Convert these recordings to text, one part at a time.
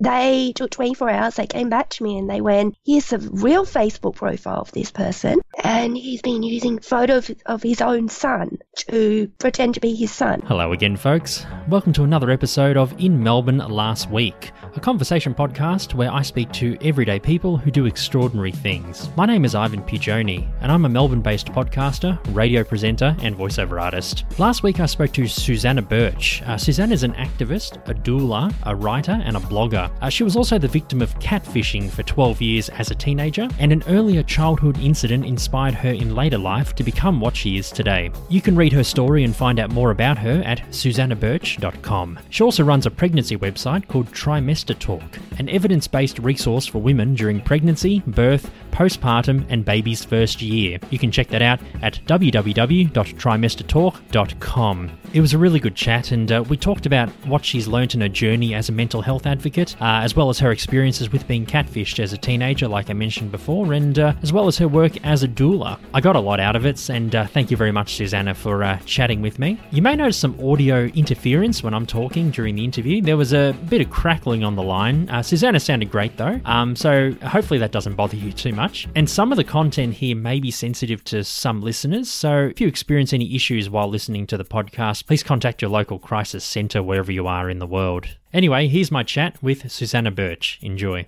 they took 24 hours. They came back to me and they went, here's the real Facebook profile of this person. And he's been using photos of his own son to pretend to be his son. Hello again, folks. Welcome to another episode of In Melbourne Last Week, a conversation podcast where I speak to everyday people who do extraordinary things. My name is Ivan Pigioni, and I'm a Melbourne based podcaster, radio presenter, and voiceover artist. Last week I spoke to Susanna Birch. Uh, Susanna is an activist, a doula, a writer, and a blogger. Uh, she was also the victim of catfishing for 12 years as a teenager, and an earlier childhood incident inspired her in later life to become what she is today. You can read her story and find out more about her at susannabirch.com. She also runs a pregnancy website called Trimester Talk, an evidence based resource for women during pregnancy, birth, postpartum, and baby's first year. You can check that out at www.trimestertalk.com. It was a really good chat, and uh, we talked about what she's learnt in her journey as a mental health advocate, uh, as well as her experiences with being catfished as a teenager, like I mentioned before, and uh, as well as her work as a doula. I got a lot out of it, and uh, thank you very much, Susanna, for uh, chatting with me. You may notice some audio interference when I'm talking during the interview. There was a bit of crackling on the line. Uh, Susanna sounded great, though, um, so hopefully that doesn't bother you too much. And some of the content here may be sensitive to some listeners, so if you experience any issues while listening to the podcast, please contact your local crisis centre wherever you are in the world. Anyway, here's my chat with Susanna Birch. Enjoy.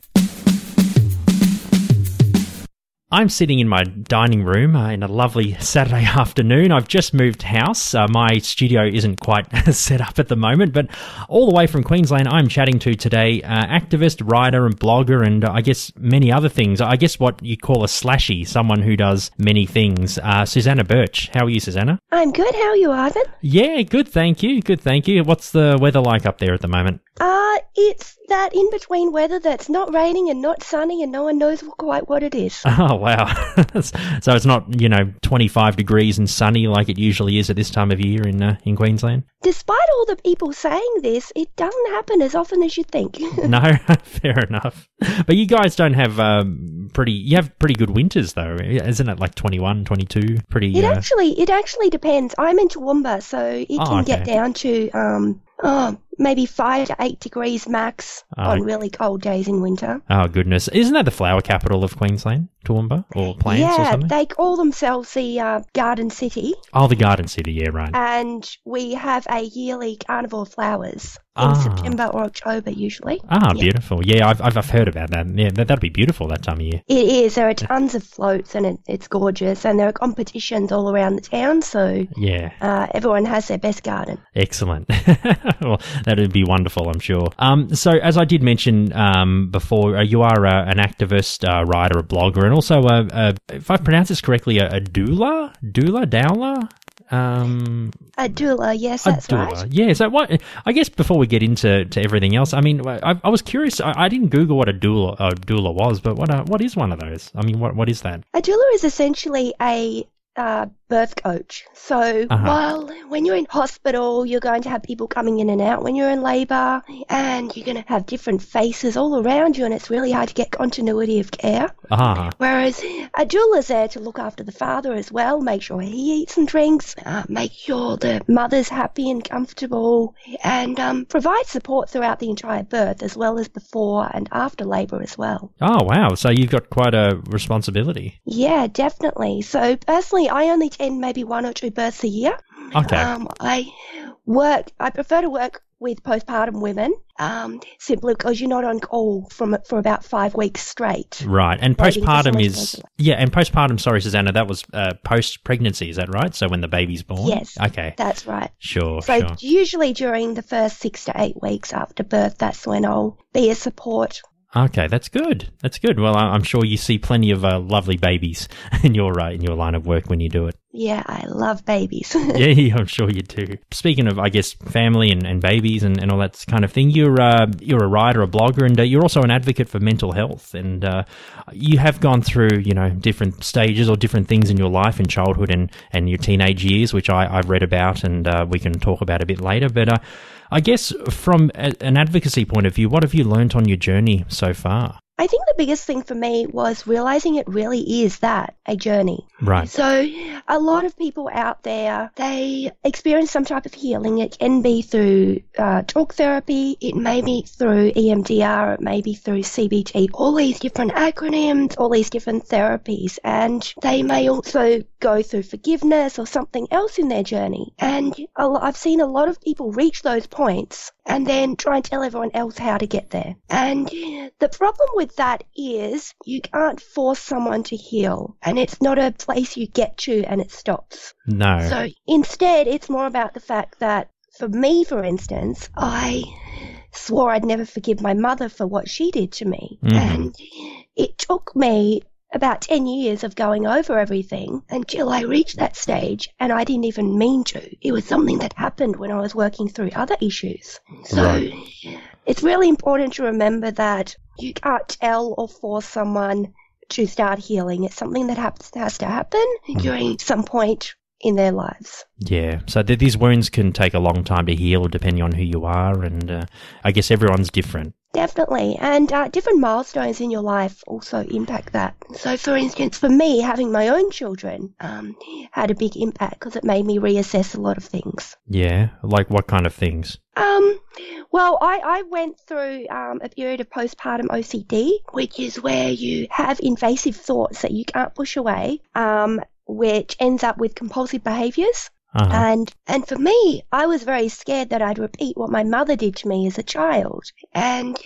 I'm sitting in my dining room uh, in a lovely Saturday afternoon. I've just moved house. Uh, my studio isn't quite set up at the moment, but all the way from Queensland, I'm chatting to today uh, activist, writer, and blogger, and uh, I guess many other things. I guess what you call a slashy, someone who does many things. Uh, Susanna Birch. How are you, Susanna? I'm good. How are you, Ivan? Yeah, good. Thank you. Good. Thank you. What's the weather like up there at the moment? Uh, it's that in between weather that's not raining and not sunny, and no one knows quite what it is. Oh, wow. so it's not, you know, 25 degrees and sunny like it usually is at this time of year in, uh, in Queensland? Despite all the people saying this, it doesn't happen as often as you think. no, fair enough. But you guys don't have um, pretty, you have pretty good winters though, isn't it? Like 21, 22? Pretty. It uh, actually, it actually depends. I'm in Toowoomba, so it Oh, can get down to um, oh, maybe five to eight degrees max Oh. on really cold days in winter. Oh, goodness. Isn't that the flower capital of Queensland? Toowoomba? Or Plains or yeah, something? they call themselves the uh, Garden City, Oh, the Garden City, yeah, right. and we have a yearly carnival of flowers in Ah. September or October usually. Ah, Yeah. beautiful. Yeah, I've, I've, I've heard about that. Yeah, that, that'd be beautiful that time of year. It is. There are tons of floats, and it, it's gorgeous. And there are competitions all around the town, so Yeah. uh, everyone has their best garden. Excellent. well, that would be wonderful, I'm sure. Um, so, as I did mention um, before, uh, you are uh, an activist, uh, writer, a blogger, and also, a, a, if I pronounce this correctly, a, a doula? Doula? Dowler? Um, A doula, yes, that's doula. right. Yeah, so what, I guess before we get into to everything else, I mean, I, I was curious, I, I didn't Google what a doula, a doula was, but what, uh, what is one of those? I mean, what, what is that? A doula is essentially a uh, birth coach. So Uh-huh. while when you're in hospital, you're going to have people coming in and out when you're in labour, and you're going to have different faces all around you, and it's really hard to get continuity of care. Ah, Whereas a doula's there to look after the father as well, make sure he eats and drinks, uh, make sure the mother's happy and comfortable, and um, provide support throughout the entire birth as well as before and after labour as well. oh, wow. So you've got quite a responsibility. Yeah, definitely. So personally, I only tend maybe one or two births a year. Okay. Um, I work. I prefer to work with postpartum women, um, simply because you're not on call from for about five weeks straight. Right, and postpartum is yeah, and postpartum. Sorry, Susanna, that was uh, post pregnancy. Is that right? So when the baby's born. Yes. Okay. That's right. Sure. So sure. usually during the first six to eight weeks after birth, that's when I'll be a support. Okay, that's good. That's good. Well, I'm sure you see plenty of uh, lovely babies in your uh, in your line of work when you do it. Yeah, I love babies. yeah, I'm sure you do. Speaking of, I guess, family and, and babies and, and all that kind of thing, you're uh, you're a writer, a blogger, and uh, you're also an advocate for mental health. And uh, you have gone through, you know, different stages or different things in your life in childhood and, and your teenage years, which I, I've read about, and uh, we can talk about a bit later. But uh, I guess from a, an advocacy point of view, what have you learnt on your journey so far? I think the biggest thing for me was realizing it really is that a journey. Right. So, a lot of people out there, they experience some type of healing. It can be through uh, talk therapy, it may be through EMDR, it may be through CBT, all these different acronyms, all these different therapies. And they may also go through forgiveness or something else in their journey. And I've seen a lot of people reach those points and then try and tell everyone else how to get there. And the problem with that is you can't force someone to heal, and it's not a place you get to and it stops. No. So instead, it's more about the fact that for me, for instance, I swore I'd never forgive my mother for what she did to me. Mhm. And it took me about 10 years of going over everything until I reached that stage and I didn't even mean to. It was something that happened when I was working through other issues. So Right. it's really important to remember that you can't tell or force someone to start healing. It's something that has, has to happen during some point in their lives. Yeah, so th- these wounds can take a long time to heal depending on who you are, and uh, I guess everyone's different. Definitely. And uh, different milestones in your life also impact that. So, for instance, for me, having my own children um, had a big impact because it made me reassess a lot of things. Yeah, like what kind of things? Um, well, I, I went through um, a period of postpartum OCD, which is where you have invasive thoughts that you can't push away, um, which ends up with compulsive behaviors. Uh-huh. And and for me, I was very scared that I'd repeat what my mother did to me as a child. And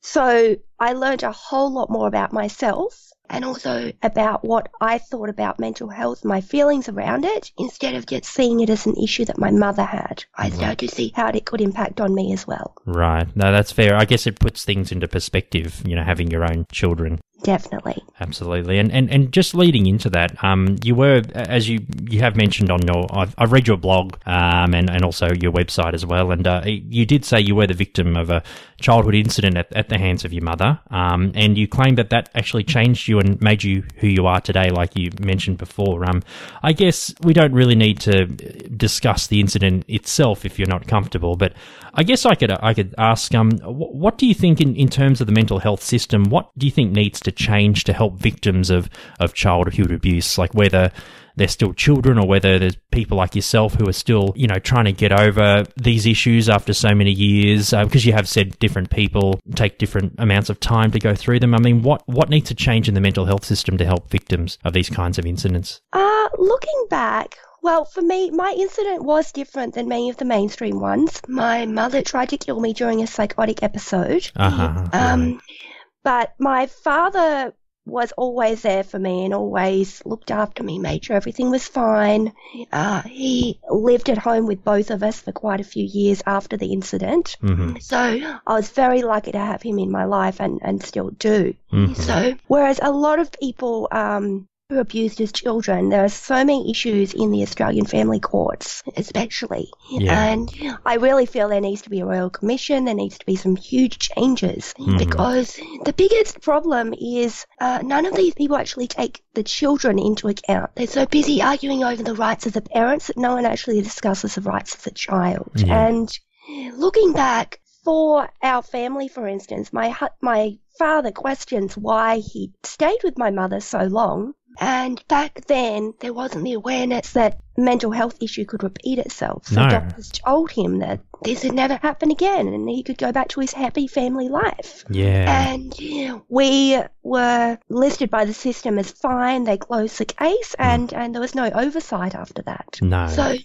so I learned a whole lot more about myself and also about what I thought about mental health, my feelings around it, instead of just seeing it as an issue that my mother had. I started to see how it could impact on me as well. Right. No, that's fair. I guess it puts things into perspective, you know, having your own children. Definitely. Absolutely. And, and, and just leading into that, um, you were, as you, you have mentioned on your, I've, I've read your blog, um, and, and also your website as well. And, uh, you did say you were the victim of a childhood incident at, at the hands of your mother. Um, and you claimed that that actually changed you and made you who you are today, like you mentioned before. Um, I guess we don't really need to discuss the incident itself if you're not comfortable, but I guess I could, I could ask, um, what do you think in, in terms of the mental health system? What do you think needs to change to help victims of, of childhood abuse? Like whether they're still children or whether there's people like yourself who are still, you know, trying to get over these issues after so many years, uh, because you have said different people take different amounts of time to go through them. I mean, what, what needs to change in the mental health system to help victims of these kinds of incidents? Uh, looking back, well, for me, my incident was different than many of the mainstream ones. My mother tried to kill me during a psychotic episode. Uh-huh. Um, but my father was always there for me and always looked after me, made sure everything was fine. Uh, he lived at home with both of us for quite a few years after the incident. hmm So I was very lucky to have him in my life and, and still do. hmm So, whereas a lot of people um, who abused as children, there are so many issues in the Australian family courts, especially. Yeah. And I really feel there needs to be a royal commission. There needs to be some huge changes Mhm. because the biggest problem is uh, none of these people actually take the children into account. They're so busy arguing over the rights of the parents that no one actually discusses the rights of the child. Yeah. And looking back, for our family, for instance, my my father questions why he stayed with my mother so long. And back then, there wasn't the awareness that mental health issue could repeat itself. So No. doctors told him that this would never happen again and he could go back to his happy family life. Yeah. And we were listed by the system as fine. They closed the case hmm. and, and there was no oversight after that. no. So,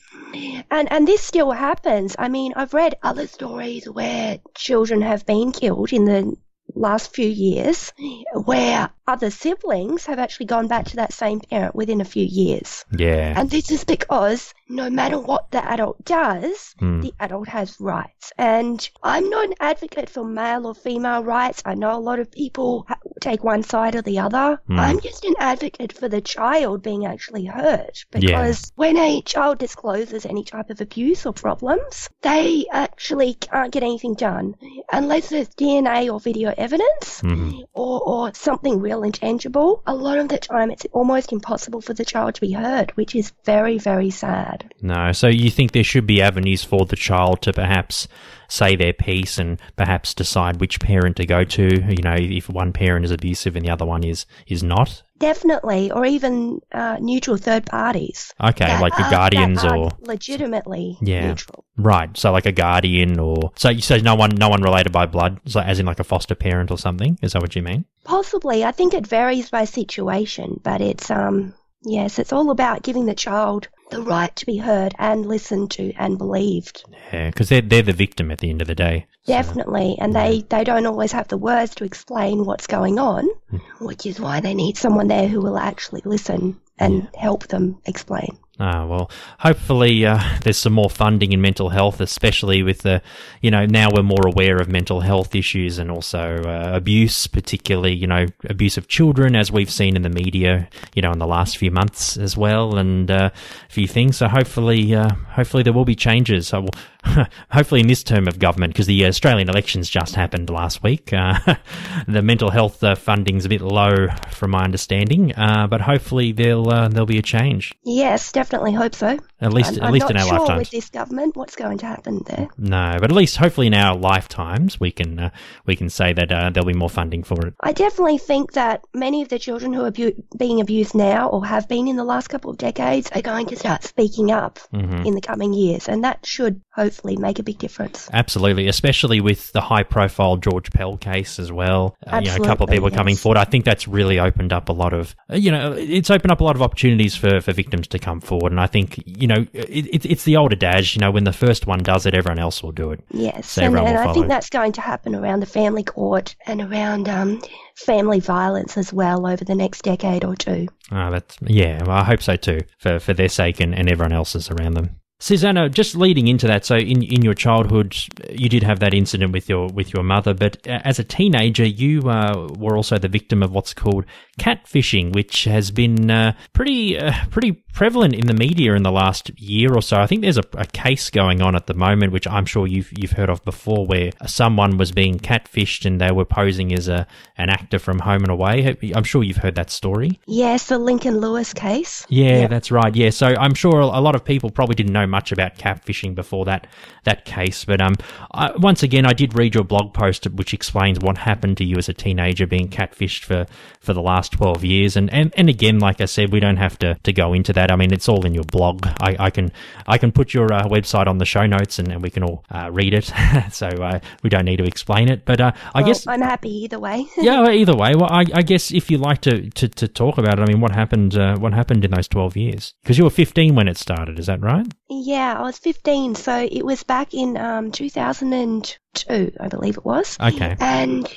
and and this still happens. I mean, I've read other stories where children have been killed in the last few years, where other siblings have actually gone back to that same parent within a few years. yeah. And this is because no matter what the adult does, Hmm. the adult has rights. And I'm not an advocate for male or female rights. I know a lot of people take one side or the other. Hmm. I'm just an advocate for the child being actually hurt. Yeah. Because when a child discloses any type of abuse or problems, they actually can't get anything done unless there's DNA or video evidence Mhm. or, or something real and tangible, a lot of the time it's almost impossible for the child to be heard, which is very, very sad. No. So you think there should be avenues for the child to perhaps say their piece and perhaps decide which parent to go to. You know, if one parent is abusive and the other one is is not. Definitely, or even uh, neutral third parties. Okay, like the guardians are or legitimately Yeah. neutral. right. So like a guardian or so you say no one no one related by blood. So as in like a foster parent or something. Is that what you mean? Possibly, I think it varies by situation, but it's um yes, it's all about giving the child the right to be heard and listened to and believed. Yeah, because they're they're the victim at the end of the day. So- Definitely, and they they don't always have the words to explain what's going on, Hmm. which is why they need someone there who will actually listen and help them explain. Ah, well, hopefully uh, there's some more funding in mental health, especially with the, you know, now we're more aware of mental health issues and also uh, abuse, particularly, you know, abuse of children, as we've seen in the media, you know, in the last few months as well, and uh, a few things. So hopefully, uh, hopefully there will be changes. So hopefully in this term of government, because the Australian elections just happened last week, uh, the mental health uh, funding's a bit low, from my understanding, uh, but hopefully there'll uh, there'll be a change. Yes, definitely hope so. At least, I'm, at I'm least not in our sure lifetimes. with this government what's going to happen there. No, but at least hopefully in our lifetimes we can uh, we can say that uh, there'll be more funding for it. I definitely think that many of the children who are abu- being abused now or have been in the last couple of decades are going to start speaking up hmm in the coming years, and that should hopefully make a big difference. Absolutely, especially with the high-profile George Pell case as well. Uh, you know, a couple of people coming forward. I think that's really opened up a lot of, uh, you know, it's opened up a lot of opportunities for, for victims to come forward. And I think, you know, it, it, it's the old adage, you know, when the first one does it, everyone else will do it. Yes, So and, and I think that's going to happen around the family court and around um, family violence as well over the next decade or two. Ah, that's yeah. Well, I hope so too, for for their sake and, and everyone else's around them. Susanna, just leading into that, so in, in your childhood, you did have that incident with your with your mother, but uh, as a teenager, you uh, were also the victim of what's called catfishing, which has been uh, pretty uh, pretty prevalent in the media in the last year or so. I think there's a, a case going on at the moment, which I'm sure you've you've heard of before, where someone was being catfished and they were posing as a an actor from Home and Away. I'm sure you've heard that story. Yes, the Lincoln Lewis case. Yeah, Yeah. that's right. Yeah, so I'm sure a lot of people probably didn't know much about catfishing before that that case. But um, I, once again, I did read your blog post which explains what happened to you as a teenager being catfished for, for the last 12 years. And, and and again, like I said, we don't have to, to go into that. I mean, it's all in your blog. I, I can I can put your uh, website on the show notes and, and we can all uh, read it. so uh, we don't need to explain it. But uh, I Well, guess I'm happy either way. yeah. Either way, well, I, I guess if you like to, to, to talk about it, I mean, what happened? Uh, what happened in those twelve years? Because you were fifteen when it started. Is that right? yeah, I was 15, so it was back in um, 2002, I believe it was. Okay. And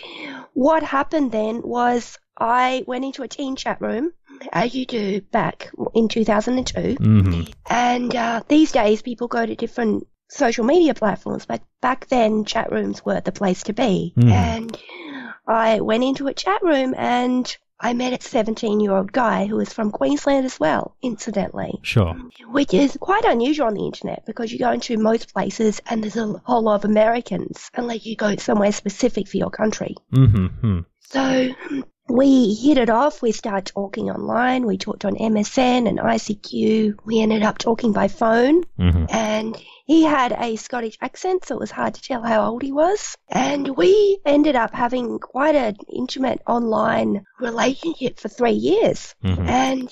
what happened then was I went into a teen chat room, as you do back in 2002. hmm And uh, these days, people go to different social media platforms, but back then, chat rooms were the place to be. Mhm. And I went into a chat room and I met a 17 year old guy who was from Queensland as well, incidentally, Sure. which is quite unusual on the internet because you go into most places and there's a whole lot of Americans unless you go somewhere specific for your country. Mm-hmm. So we hit it off. We started talking online. We talked on MSN and ICQ. We ended up talking by phone. hmm And he had a Scottish accent, so it was hard to tell how old he was. And we ended up having quite an intimate online relationship for three years. hmm And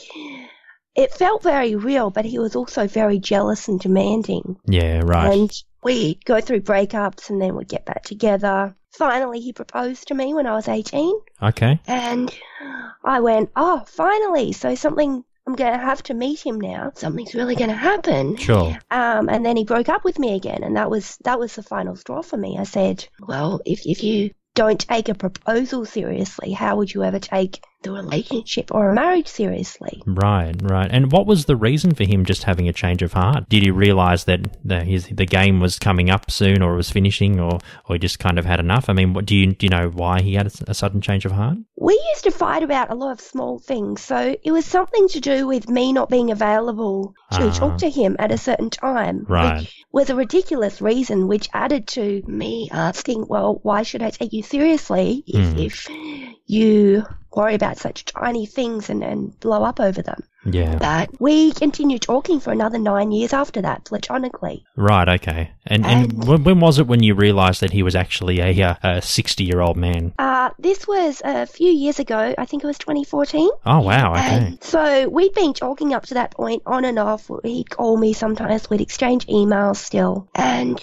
it felt very real, but he was also very jealous and demanding. Yeah. Right. And we'd go through breakups and then we'd get back together. Finally, he proposed to me when I was 18. okay. And I went, oh, finally. So something, I'm going to have to meet him now. Something's really going to happen. Sure. Um, and then he broke up with me again. And that was, that was the final straw for me. I said, well, if, if you don't take a proposal seriously, how would you ever take the relationship or a marriage seriously? Right. Right. And what was the reason for him just having a change of heart? Did he realize that the, his the game was coming up soon, or was finishing, or or he just kind of had enough? I mean, what do you do you know why he had a, a sudden change of heart? We used to fight about a lot of small things, so it was something to do with me not being available to Ah. talk to him at a certain time. Right. Which was a ridiculous reason, which added to me asking, well, why should I take you seriously if, Hmm. if you worry about such tiny things and, and blow up over them. Yeah. But we continued talking for another nine years after that, platonically. Right. Okay. And and, And- when, was it when you realised that he was actually a a sixty year old man? Uh, this was a few years ago. I think it was 2014. Oh wow. Okay. And so we'd been talking up to that point on and off. He'd call me sometimes. We'd exchange emails still. And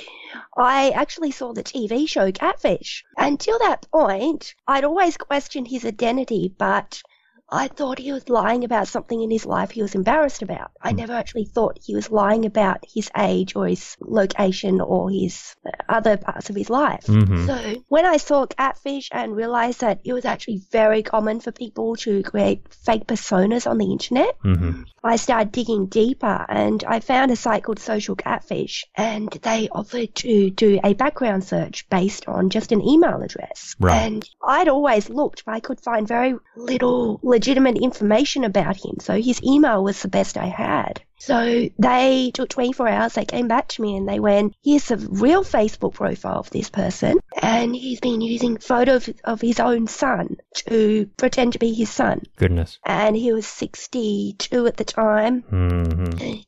I actually saw the TV show Catfish. Until that point, I'd always questioned his identity, but I thought he was lying about something in his life he was embarrassed about. I never actually thought he was lying about his age or his location or his uh, other parts of his life. Mhm. So when I saw Catfish and realized that it was actually very common for people to create fake personas on the internet, Mhm. I started digging deeper and I found a site called Social Catfish and they offered to do a background search based on just an email address. Right. And I'd always looked, but I could find very little legitimate information about him. So his email was the best I had. So they took 24 hours, they came back to me and they went, here's the real Facebook profile of this person. And he's been using photos of his own son to pretend to be his son Goodness. and he was 62 at the time, hmm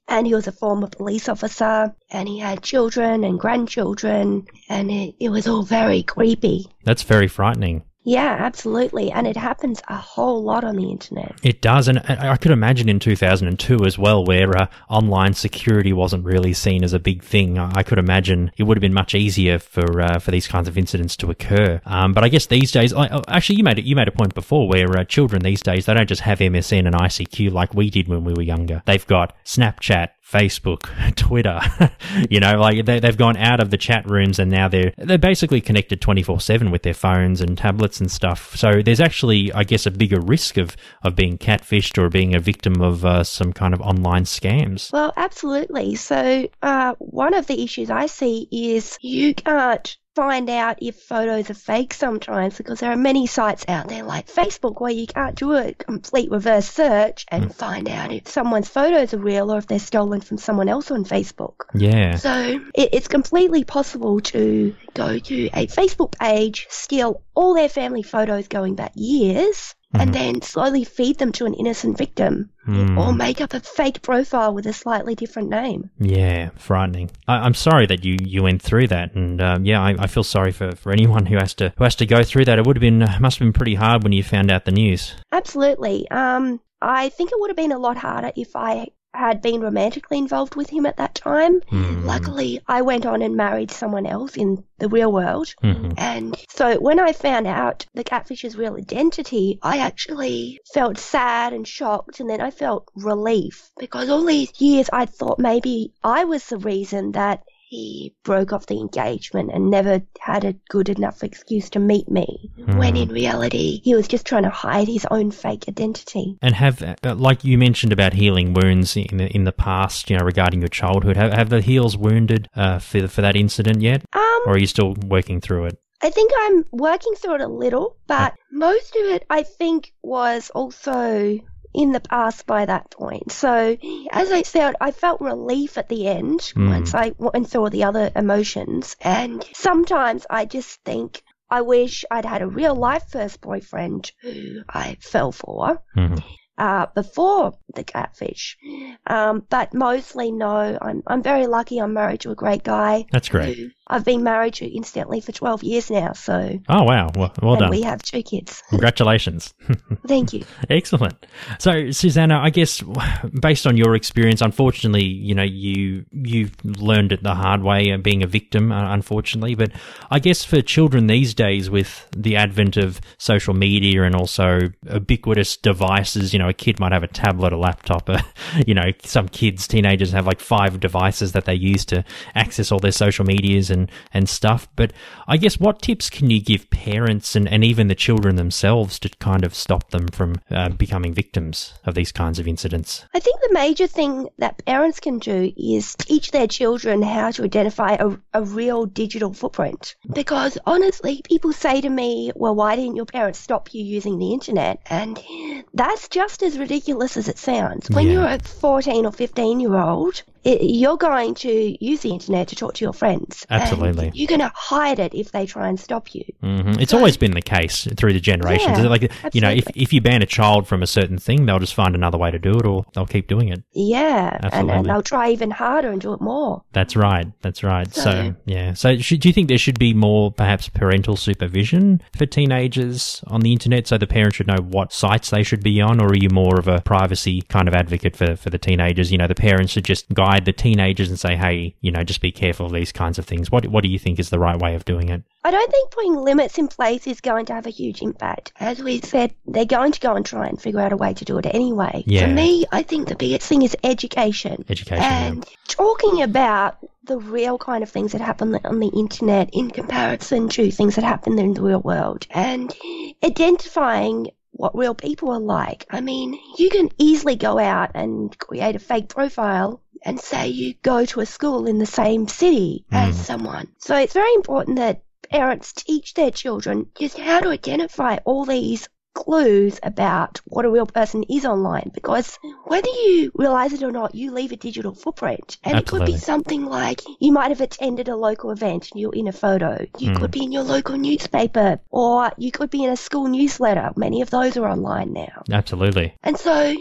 and he was a former police officer, and he had children and grandchildren, and it, it was all very creepy. That's very frightening. Yeah, absolutely, and it happens a whole lot on the internet. It does, and I I could imagine in 2002 as well, where uh, online security wasn't really seen as a big thing. I could imagine it would have been much easier for uh, for these kinds of incidents to occur. Um, but I guess these days, I, oh, actually, you made. You made a point before where uh, children these days they don't just have MSN and ICQ like we did when we were younger. They've got Snapchat. Facebook, Twitter, you know, like they, they've gone out of the chat rooms and now they're they're basically connected twenty four seven with their phones and tablets and stuff. So there's actually, I guess, a bigger risk of of being catfished or being a victim of uh, some kind of online scams. Well, absolutely. So, uh, one of the issues I see is you can't find out if photos are fake sometimes because there are many sites out there like Facebook where you can't do a complete reverse search and hmm. find out if someone's photos are real or if they're stolen from someone else on Facebook. Yeah, So it, it's completely possible to go to a Facebook page, steal all their family photos going back years, and then slowly feed them to an innocent victim, Hmm. or make up a fake profile with a slightly different name. yeah, frightening. I, I'm sorry that you, you went through that, and um, yeah, I, I feel sorry for, for anyone who has to who has to go through that. It would have been must have been pretty hard when you found out the news. Absolutely. Um, I think it would have been a lot harder if I had been romantically involved with him at that time. Hmm. Luckily, I went on and married someone else in the real world. Mhm. And so when I found out the catfish's real identity, I actually felt sad and shocked, and then I felt relief because all these years I thought maybe I was the reason that he broke off the engagement and never had a good enough excuse to meet me. When in reality, he was just trying to hide his own fake identity. And have, uh, like you mentioned about healing wounds in the, in the past, you know, regarding your childhood, have, have the heels wounded uh, for for that incident yet, Um, or are you still working through it? I think I'm working through it a little, but most of it I think was also in the past by that point. So, as I said, I felt relief at the end Mm. once I went through all the other emotions. And sometimes I just think I wish I'd had a real life first boyfriend who I fell for Mhm. uh, before the catfish. Um, but mostly no. I'm I'm very lucky. I'm married to a great guy. That's great. I've been married to instantly for 12 years now. So Oh wow, well, well and done. we have two kids. Congratulations. Thank you. Excellent. So, Susanna, I guess based on your experience, unfortunately, you know, you you've learned it the hard way, uh, being a victim, uh, unfortunately. But I guess for children these days, with the advent of social media and also ubiquitous devices, you know, a kid might have a tablet, a laptop. A, you know, some kids, teenagers have like five devices that they use to access all their social medias and and stuff. But I guess what tips can you give parents and, and even the children themselves to kind of stop them from uh, becoming victims of these kinds of incidents? I think the major thing that parents can do is teach their children how to identify a, a real digital footprint. Because honestly, people say to me, well, why didn't your parents stop you using the internet? And that's just as ridiculous as it sounds. When Yeah. you're a 14 or 15 year old, it, you're going to use the internet to talk to your friends. and Absolutely. you're going to hide it if they try and stop you. hmm It's So- always been the case through the generations. Yeah, like you know, if if you ban a child from a certain thing, they'll just find another way to do it, or they'll keep doing it. Yeah, and, Absolutely. and they'll try even harder and do it more. That's right. That's right. So, So- yeah. So, should, do you think there should be more, perhaps, parental supervision for teenagers on the internet, so the parents should know what sites they should be on, or are you more of a privacy kind of advocate for for the teenagers? You know, the parents should just guide the teenagers and say, hey, you know, just be careful of these kinds of things. What What do you think is the right way of doing it? I don't think putting limits in place is going to have a huge impact. As we said, they're going to go and try and figure out a way to do it anyway. Yeah. For me, I think the biggest thing is education. Education. yeah. And talking about the real kind of things that happen on the internet in comparison to things that happen in the real world and identifying what real people are like. I mean, you can easily go out and create a fake profile and say you go to a school in the same city as Mm. someone. So it's very important that parents teach their children just how to identify all these clues about what a real person is online because whether you realize it or not, you leave a digital footprint. And it could be something like you might have attended a local event and you're in a photo. You Mm. could be in your local newspaper or you could be in a school newsletter. Many of those are online now. Absolutely. And so,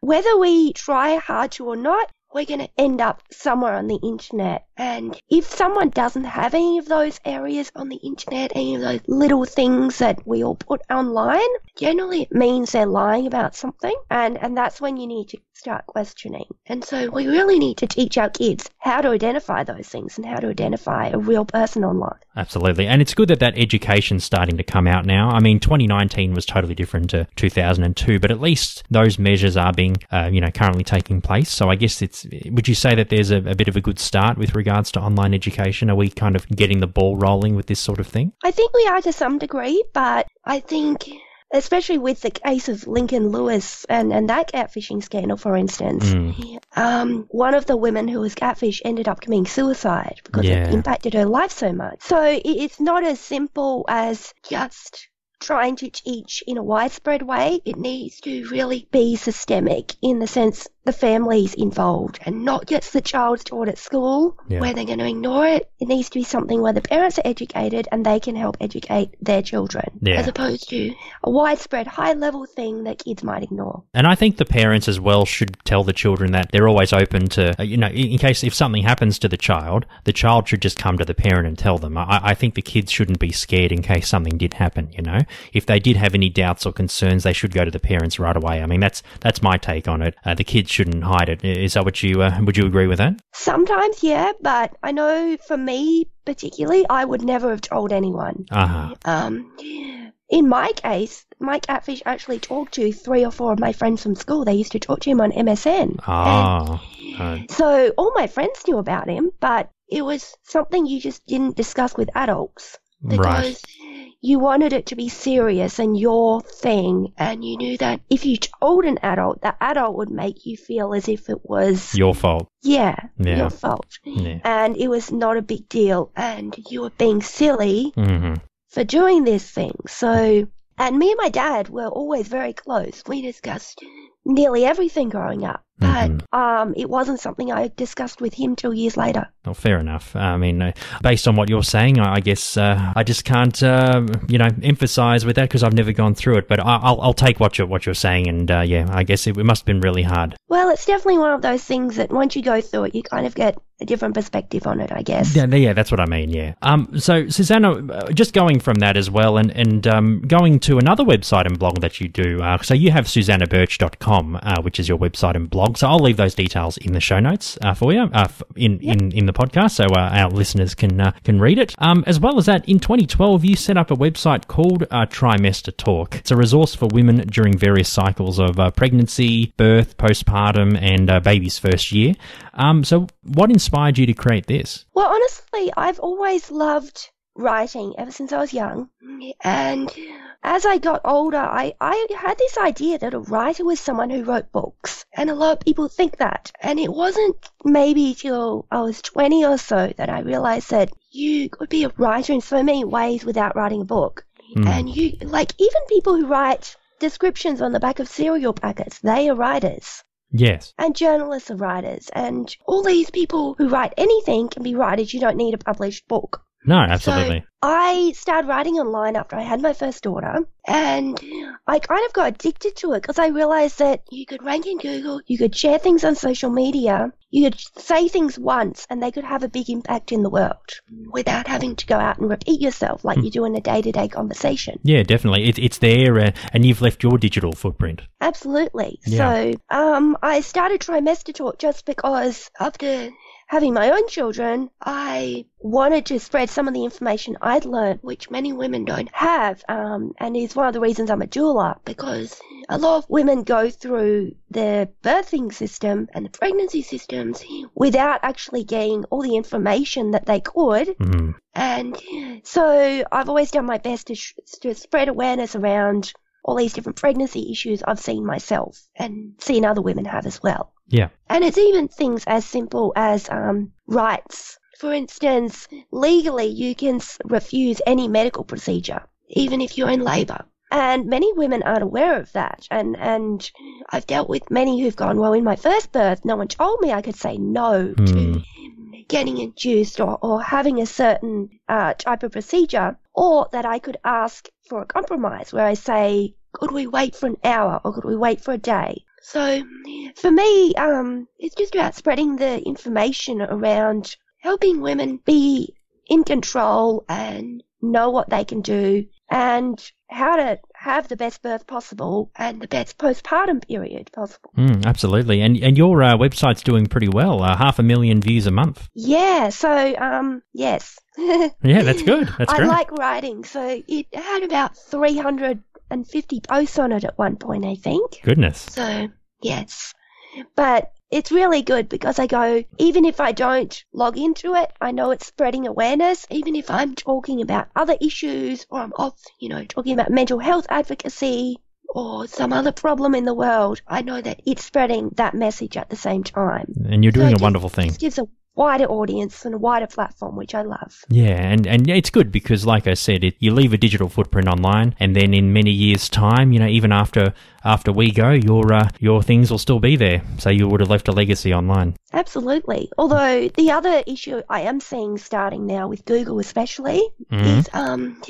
whether we try hard to or not, we're going to end up somewhere on the internet. And if someone doesn't have any of those areas on the internet, any of those little things that we all put online, generally it means they're lying about something. And, and that's when you need to start questioning. And so we really need to teach our kids how to identify those things and how to identify a real person online. Absolutely. And it's good that that education's starting to come out now. I mean, 2019 was totally different to 2002, but at least those measures are being, uh, you know, currently taking place. So I guess it's, would you say that there's a, a bit of a good start with regards to online education? Are we kind of getting the ball rolling with this sort of thing? I think we are to some degree, but I think, especially with the case of Lincoln Lewis and, and that catfishing scandal, for instance, Mm. um, one of the women who was catfished ended up committing suicide because Yeah. it impacted her life so much. So it, it's not as simple as just trying to teach in a widespread way. It needs to really be systemic in the sense the families involved and not just the child's taught at school Yeah. where they're going to ignore it. It needs to be something where the parents are educated and they can help educate their children Yeah. as opposed to a widespread high level thing that kids might ignore. And I think the parents as well should tell the children that they're always open to, uh, you know, in in case if something happens to the child, the child should just come to the parent and tell them. I, I think the kids shouldn't be scared in case something did happen, you know. If they did have any doubts or concerns, they should go to the parents right away. I mean, that's that's my take on it. Uh, the kids shouldn't hide it. Is that what you, uh, would you agree with that? Sometimes, yeah, but I know for me particularly, I would never have told anyone. Uh-huh. Um, in my case, my catfish actually talked to three or four of my friends from school. They used to talk to him on MSN. Ah. And so all my friends knew about him, but it was something you just didn't discuss with adults right. You wanted it to be serious and your thing, and you knew that if you told an adult, the adult would make you feel as if it was Your fault. yeah, Yeah. your fault. Yeah. And it was not a big deal, and you were being silly hmm for doing this thing. So, and me and my dad were always very close. We discussed nearly everything growing up, but Mhm. um, it wasn't something I discussed with him till years later. Well, fair enough. I mean, uh, based on what you're saying, I I guess uh, I just can't, uh, you know, emphasize with that because I've never gone through it. But I- I'll, I'll take what you're what you're saying, and uh, yeah, I guess it, it must have been really hard. Well, it's definitely one of those things that once you go through it, you kind of get a different perspective on it, I guess. Yeah, yeah, that's what I mean. Yeah. Um. So, Susanna, uh, just going from that as well, and and um, going to another website and blog that you do. Uh, so you have susannabirch.com, uh, which is your website and blog. So I'll leave those details in the show notes uh, for you, uh, in, in in the podcast, so uh, our listeners can uh, can read it. Um. As well as that, in 2012, you set up a website called uh, Trimester Talk. It's a resource for women during various cycles of uh, pregnancy, birth, postpartum, and uh, baby's first year. Um. So, what inspired you to create this? Well, honestly, I've always loved writing ever since I was young. And as I got older, I, I had this idea that a writer was someone who wrote books. And a lot of people think that. And it wasn't maybe till I was 20 or so that I realized that you could be a writer in so many ways without writing a book. Hmm. And you, like, even people who write descriptions on the back of cereal packets, they are writers. Yes. And journalists are writers. And all these people who write anything can be writers. You don't need a published book. No, absolutely. So I started writing online after I had my first daughter, and I kind of got addicted to it because I realized that you could rank in Google, you could share things on social media, you could say things once, and they could have a big impact in the world without having to go out and repeat yourself like you do in a day-to-day conversation. Yeah, definitely. It, it's there, uh, and you've left your digital footprint. Absolutely. Yeah. So um, I started Trimester Talk just because after having my own children, I wanted to spread some of the information I'd learned, which many women don't have, um, and is one of the reasons I'm a doula, because a lot of women go through the birthing system and the pregnancy systems without actually getting all the information that they could. Mm. And so I've always done my best to, sh- to spread awareness around all these different pregnancy issues I've seen myself and seen other women have as well. Yeah. And it's even things as simple as um, rights. For instance, legally you can refuse any medical procedure, even if you're in labour. And many women aren't aware of that. And, and I've dealt with many who've gone, well, in my first birth, no one told me I could say no Hmm. to getting induced or, or having a certain uh, type of procedure, or that I could ask for a compromise where I say, could we wait for an hour or could we wait for a day? So for me, um, it's just about spreading the information around helping women be in control and know what they can do and how to have the best birth possible and the best postpartum period possible. Mm, absolutely. And and your uh, website's doing pretty well. Uh, half a million views a month. Yeah, so um, yes. Yeah, that's good. That's I great. like writing, so it had about 350 posts on it at one point, I think. Goodness. So, yes. But it's really good because I go, even if I don't log into it, I know it's spreading awareness. Even if I'm talking about other issues or I'm off, you know, talking about mental health advocacy or some other problem in the world, I know that it's spreading that message at the same time. And you're doing So a it wonderful thing. Just gives a wider audience and a wider platform, which I love. Yeah, and, and it's good because, like I said, it, you leave a digital footprint online, and then in many years' time, you know, even after after we go, your uh, your things will still be there. So you would have left a legacy online. Absolutely. Although the other issue I am seeing starting now with Google, especially, Mhm. is um,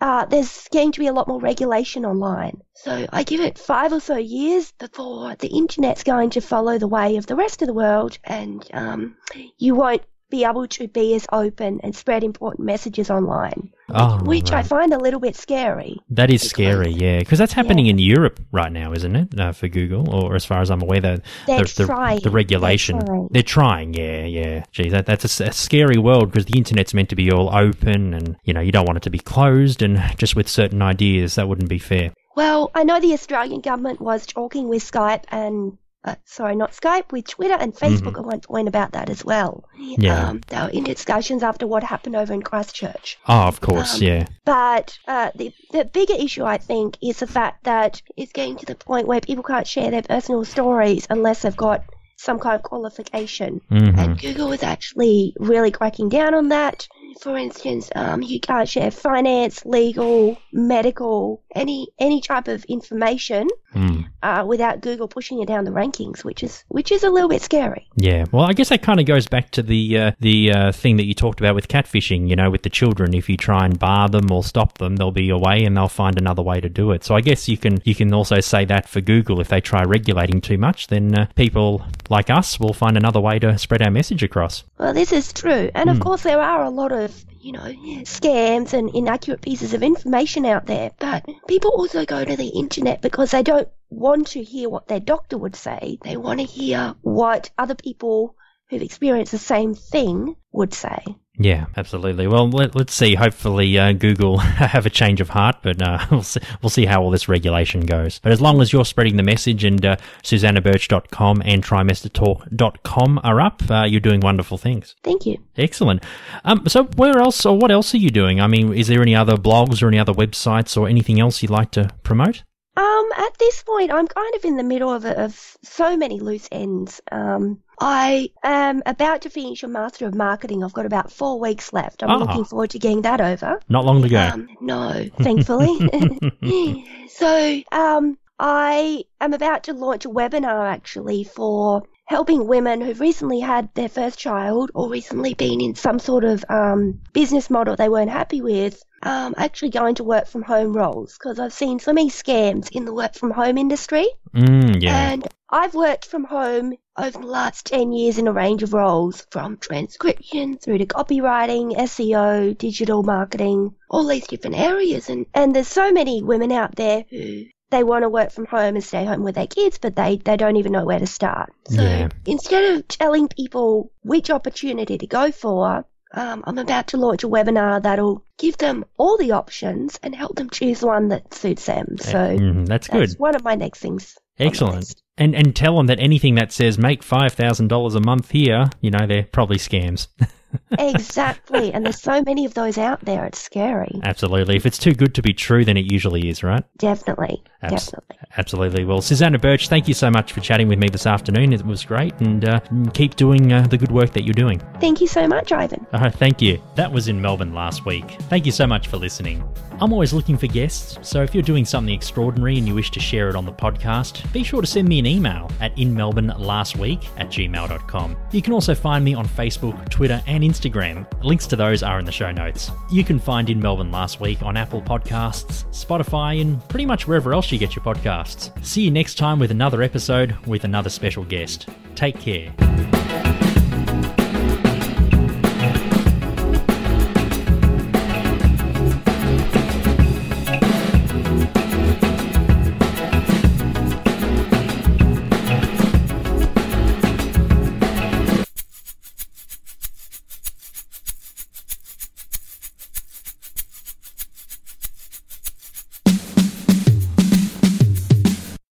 uh, there's going to be a lot more regulation online. So I give it five or so years before the internet's going to follow the way of the rest of the world, and um, you won't be able to be as open and spread important messages online, Oh, which I find a little bit scary. That is because- scary, yeah, because that's happening in Europe right now, isn't it? Uh, for Google, or as far as I'm aware, the They're the, the, regulation. They're trying, trying. yeah, yeah. Gee, that, that's a scary world because the internet's meant to be all open, and you know you don't want it to be closed, and just with certain ideas that wouldn't be fair. Well, I know the Australian government was talking with Skype and, uh, sorry, not Skype, with Twitter and Facebook at one point about that as well. Mm-hmm. Yeah. Um, they were in discussions after what happened over in Christchurch. Oh, of course, Um, yeah, But uh, the, the bigger issue, I think, is the fact that it's getting to the point where people can't share their personal stories unless they've got some kind of qualification. hmm And Google is actually really cracking down on that. For instance, um, you can't share finance, legal, medical, any any type of information Mm. uh, without Google pushing it down the rankings, which is which is a little bit scary. Yeah, well, I guess that kind of goes back to the uh, the uh, thing that you talked about with catfishing. You know, with the children, if you try and bar them or stop them, they'll be away and they'll find another way to do it. So I guess you can you can also say that for Google. If they try regulating too much, then uh, people like us will find another way to spread our message across. Well, this is true, and Hmm. of course there are a lot of you know scams and inaccurate pieces of information out there. But people also go to the internet because they don't want to hear what their doctor would say. They want to hear what other people who've experienced the same thing would say. Yeah, absolutely. Well, let, let's see. Hopefully, uh, Google have a change of heart, but uh, we'll see, we'll see how all this regulation goes. But as long as you're spreading the message and uh, SusannaBirch.com and TrimesterTalk.com are up, uh, you're doing wonderful things. Thank you. Excellent. Um, so, where else or what else are you doing? I mean, is there any other blogs or any other websites or anything else you'd like to promote? Um, at this point, I'm kind of in the middle of, of so many loose ends. Um, I am about to finish a Master of Marketing. I've got about four weeks left. I'm Ah. looking forward to getting that over. Not long to go. Um, no, thankfully. so, um, I am about to launch a webinar actually for helping women who've recently had their first child or recently been in some sort of um, business model they weren't happy with, um, actually going to work from home roles because I've seen so many scams in the work from home industry. Mm, yeah. And I've worked from home over the last 10 years in a range of roles from transcription through to copywriting, SEO, digital marketing, all these different areas. And, and there's so many women out there who they want to work from home and stay home with their kids, but they, they don't even know where to start. So Yeah. instead of telling people which opportunity to go for, um, I'm about to launch a webinar that'll give them all the options and help them choose one that suits them. So Mhm, that's good. that's one of my next things. Excellent. And and tell them that anything that says make five thousand dollars a month here, you know, they're probably scams. exactly. And there's so many of those out there. It's scary. Absolutely. If it's too good to be true, then it usually is, right? Definitely. Abs- Definitely. Absolutely. Well, Susanna Birch, thank you so much for chatting with me this afternoon. It was great, and uh, keep doing uh, the good work that you're doing. Thank you so much, Ivan. Uh, thank you. That was in Melbourne last week. Thank you so much for listening. I'm always looking for guests, so if you're doing something extraordinary and you wish to share it on the podcast, be sure to send me an email at inmelbournelastweek at gmail.com. You can also find me on Facebook, Twitter, and Instagram. Links to those are in the show notes. You can find In Melbourne Last Week on Apple Podcasts, Spotify, and pretty much wherever else you get your podcasts. See you next time with another episode with another special guest. Take care.